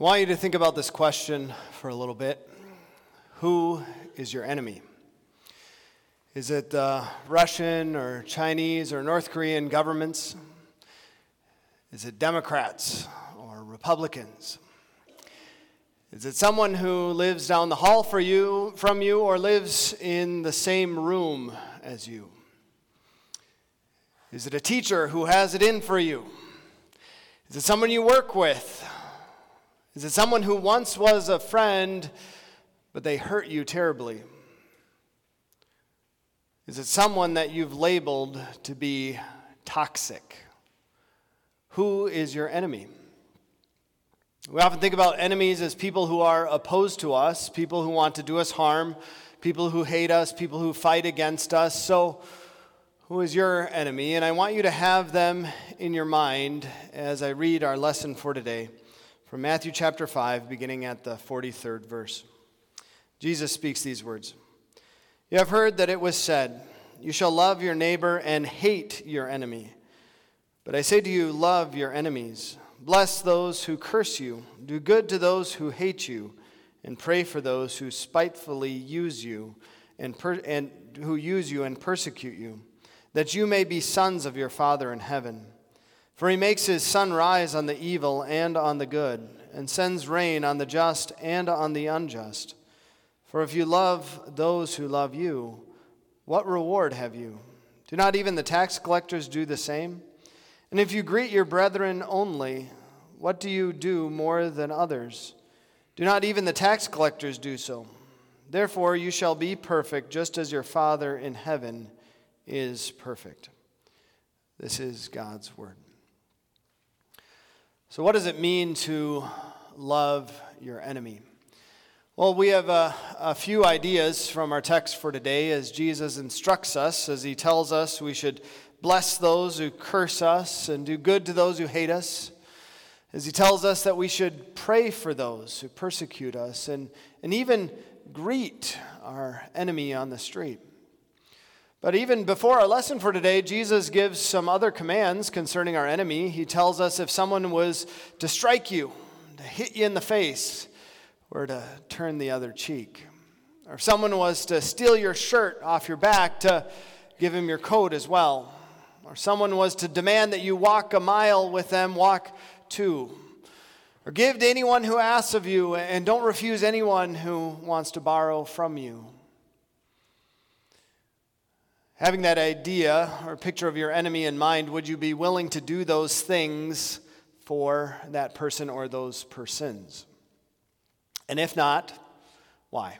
I want you to think about this question for a little bit. Who is your enemy? Is it the Russian or Chinese or North Korean governments? Is it Democrats or Republicans? Is it someone who lives down the hall for you, from you or lives in the same room as you? Is it a teacher who has it in for you? Is it someone you work with? Is it someone who once was a friend, but they hurt you terribly? Is it someone that you've labeled to be toxic? Who is your enemy? We often think about enemies as people who are opposed to us, people who want to do us harm, people who hate us, people who fight against us. So, who is your enemy? And I want you to have them in your mind as I read our lesson for today from Matthew chapter 5, beginning at the 43rd verse. Jesus speaks these words You have heard that it was said, You shall love your neighbor and hate your enemy. But I say to you, love your enemies, bless those who curse you, do good to those who hate you, and pray for those who spitefully use you and, per- and who use you and persecute you, that you may be sons of your Father in heaven. For he makes his sun rise on the evil and on the good, and sends rain on the just and on the unjust. For if you love those who love you, what reward have you? Do not even the tax collectors do the same? And if you greet your brethren only, what do you do more than others? Do not even the tax collectors do so? Therefore, you shall be perfect, just as your Father in heaven is perfect. This is God's word. So, what does it mean to love your enemy? Well, we have a, a, few ideas from our text for today as Jesus instructs us, as he tells us we should bless those who curse us and do good to those who hate us, as he tells us that we should pray for those who persecute us and, and even greet our enemy on the street. But even before our lesson for today, Jesus gives some other commands concerning our enemy. He tells us if someone was to strike you, to hit you in the face, or to turn the other cheek, or if someone was to steal your shirt off your back, to give him your coat as well, or someone was to demand that you walk a mile with them, walk two. Or give to anyone who asks of you, and don't refuse anyone who wants to borrow from you. Having that idea or picture of your enemy in mind, would you be willing to do those things for that person or those persons? And if not, why?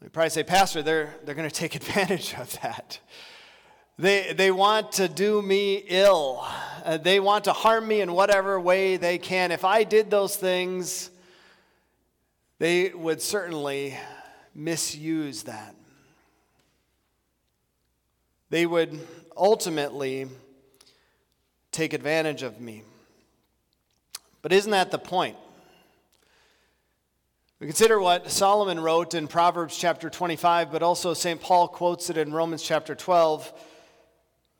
We probably say, Pastor, they're, they're going to take advantage of that. They, they want to do me ill. Uh, they want to harm me in whatever way they can. If I did those things, they would certainly misuse that they would ultimately take advantage of me. But isn't that the point? We consider what Solomon wrote in Proverbs chapter 25, but also St. Paul quotes it in Romans chapter 12,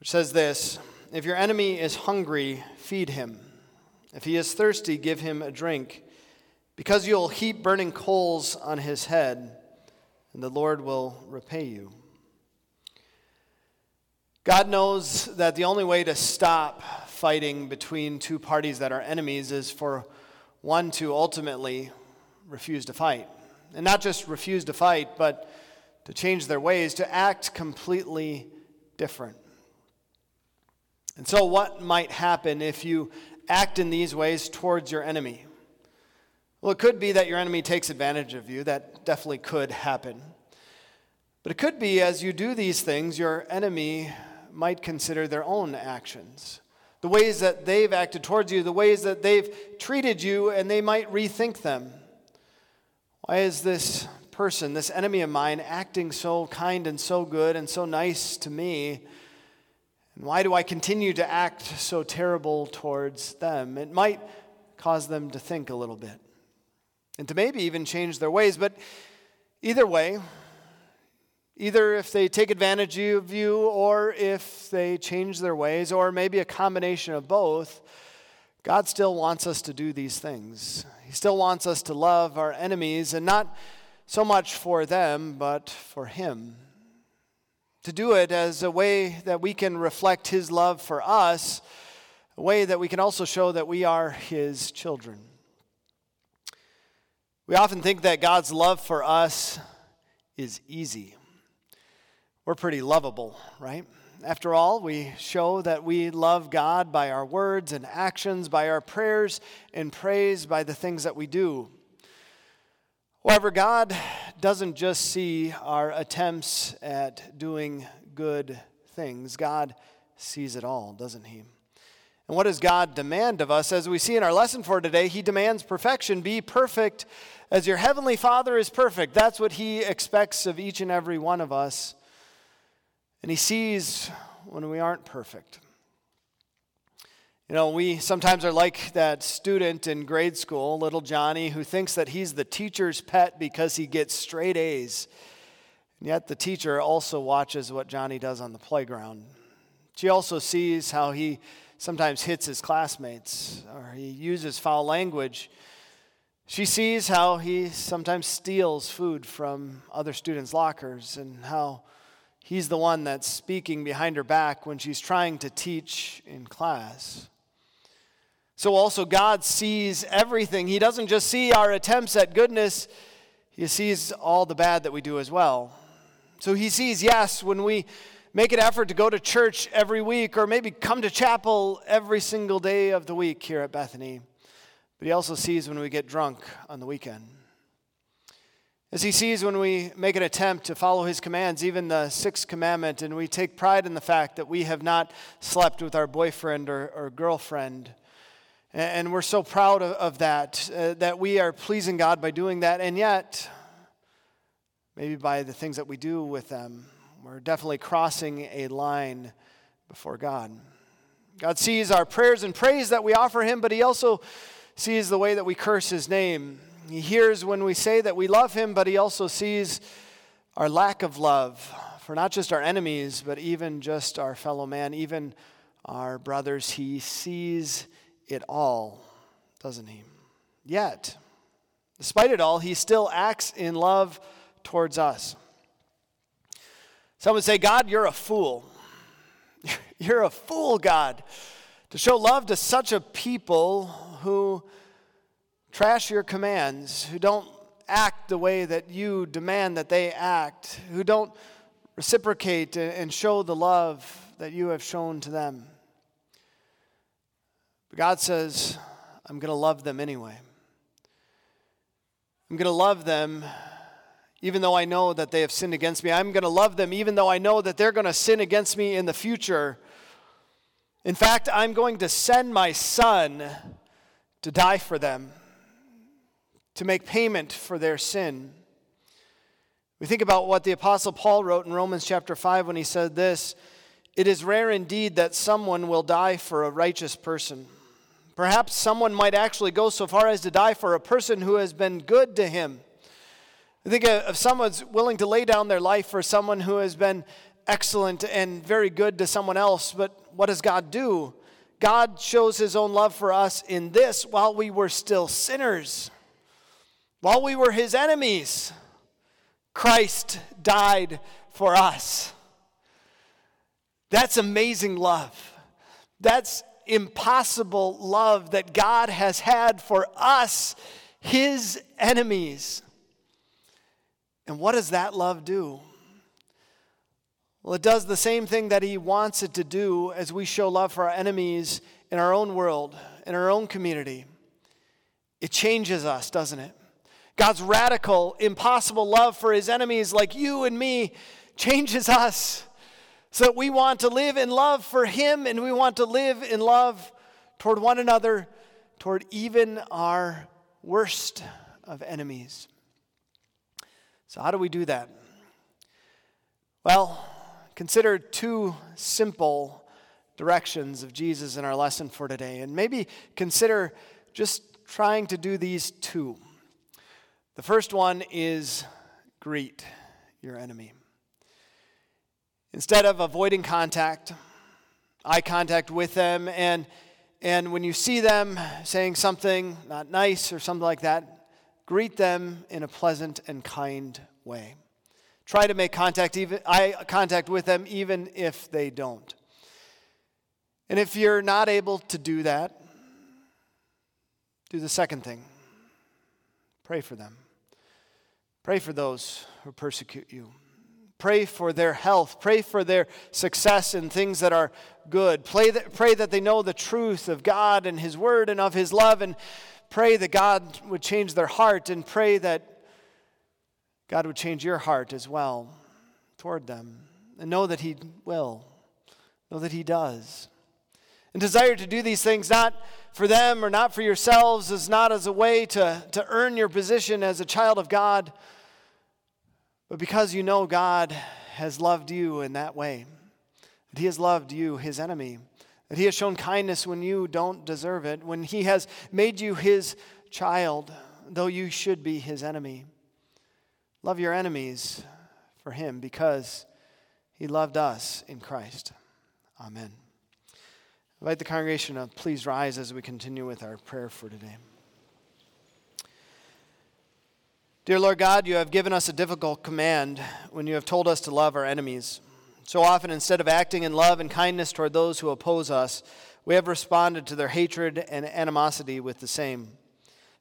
which says this If your enemy is hungry, feed him. If he is thirsty, give him a drink, because you'll heap burning coals on his head, and the Lord will repay you. God knows that the only way to stop fighting between two parties that are enemies is for one to ultimately refuse to fight. And not just refuse to fight, but to change their ways, to act completely different. And so, what might happen if you act in these ways towards your enemy? Well, it could be that your enemy takes advantage of you. That definitely could happen. But it could be as you do these things, your enemy might consider their own actions, the ways that they've acted towards you, the ways that they've treated you, and they might rethink them. Why is this person, this enemy of mine, acting so kind and so good and so nice to me? And why do I continue to act so terrible towards them? It might cause them to think a little bit and to maybe even change their ways. But either way, Either if they take advantage of you or if they change their ways, or maybe a combination of both. God still wants us to do these things. He still wants us to love our enemies, and not so much for them, but for Him. To do it as a way that we can reflect His love for us, a way that we can also show that we are His children. We often think that God's love for us is easy. We're pretty lovable, right? After all, we show that we love God by our words and actions, by our prayers and praise, by the things that we do. However, God doesn't just see our attempts at doing good things, God sees it all, doesn't He? And what does God demand of us? As we see in our lesson for today, He demands perfection. Be perfect as your heavenly Father is perfect. That's what He expects of each and every one of us. And He sees when we aren't perfect. You know, we sometimes are like that student in grade school, little Johnny, who thinks that he's the teacher's pet because he gets straight A's. And yet the teacher also watches what Johnny does on the playground. She also sees how he sometimes hits his classmates or he uses foul language. She sees how he sometimes steals food from other students' lockers and how he's the one that's speaking behind her back when she's trying to teach in class. So also, God sees everything. He doesn't just see our attempts at goodness, He sees all the bad that we do as well. So He sees, yes, when we make an effort to go to church every week or maybe come to chapel every single day of the week here at Bethany. But He also sees when we get drunk on the weekend. As He sees when we make an attempt to follow His commands, even the sixth commandment, and we take pride in the fact that we have not slept with our boyfriend or, or girlfriend and we're so proud of, that, uh, that we are pleasing God by doing that. And yet, maybe by the things that we do with them, we're definitely crossing a line before God. God sees our prayers and praise that we offer Him, but He also sees the way that we curse His name. He hears when we say that we love Him, but He also sees our lack of love for not just our enemies, but even just our fellow man, even our brothers. He sees it all, doesn't he? Yet, despite it all, he still acts in love towards us. Some would say, God, you're a fool. You're a fool, God, to show love to such a people who trash your commands, who don't act the way that you demand that they act, who don't reciprocate and show the love that you have shown to them. But God says, I'm going to love them anyway. I'm going to love them even though I know that they have sinned against me. I'm going to love them even though I know that they're going to sin against me in the future. In fact, I'm going to send my son to die for them, to make payment for their sin. We think about what the Apostle Paul wrote in Romans chapter 5 when he said this It is rare indeed that someone will die for a righteous person. Perhaps someone might actually go so far as to die for a person who has been good to him. I think uh, if someone's willing to lay down their life for someone who has been excellent and very good to someone else, but what does God do? God shows his own love for us in this while we were still sinners, while we were his enemies. Christ died for us. That's amazing love. That's impossible love that God has had for us, his enemies. And what does that love do? Well, it does the same thing that he wants it to do as we show love for our enemies in our own world, in our own community. It changes us, doesn't it? God's radical, impossible love for his enemies like you and me changes us. So that we want to live in love for Him and we want to live in love toward one another, toward even our worst of enemies. So, how do we do that? Well, consider two simple directions of Jesus in our lesson for today, and maybe consider just trying to do these two. The first one is greet your enemy. Instead of avoiding contact, eye contact with them, and and when you see them saying something not nice or something like that, greet them in a pleasant and kind way. Try to make contact, even, eye contact with them even if they don't. And if you're not able to do that, do the second thing pray for them. Pray for those who persecute you. Pray for their health. Pray for their success in things that are good. Pray that, pray that they know the truth of God and His Word and of His love. And pray that God would change their heart. And pray that God would change your heart as well toward them. And know that He will. Know that He does. And desire to do these things not for them or not for yourselves is not as a way to, to earn your position as a child of God but because you know God has loved you in that way, that He has loved you, His enemy, that He has shown kindness when you don't deserve it, when He has made you His child, though you should be His enemy. Love your enemies for Him because He loved us in Christ. Amen. I invite the congregation to please rise as we continue with our prayer for today. Dear Lord God, you have given us a difficult command when you have told us to love our enemies. So often, instead of acting in love and kindness toward those who oppose us, we have responded to their hatred and animosity with the same.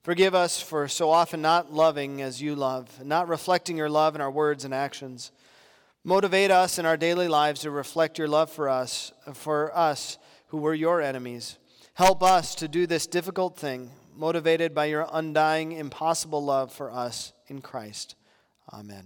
Forgive us for so often not loving as you love, not reflecting your love in our words and actions. Motivate us in our daily lives to reflect your love for us, for us who were your enemies. Help us to do this difficult thing, motivated by your undying, impossible love for us in Christ. Amen.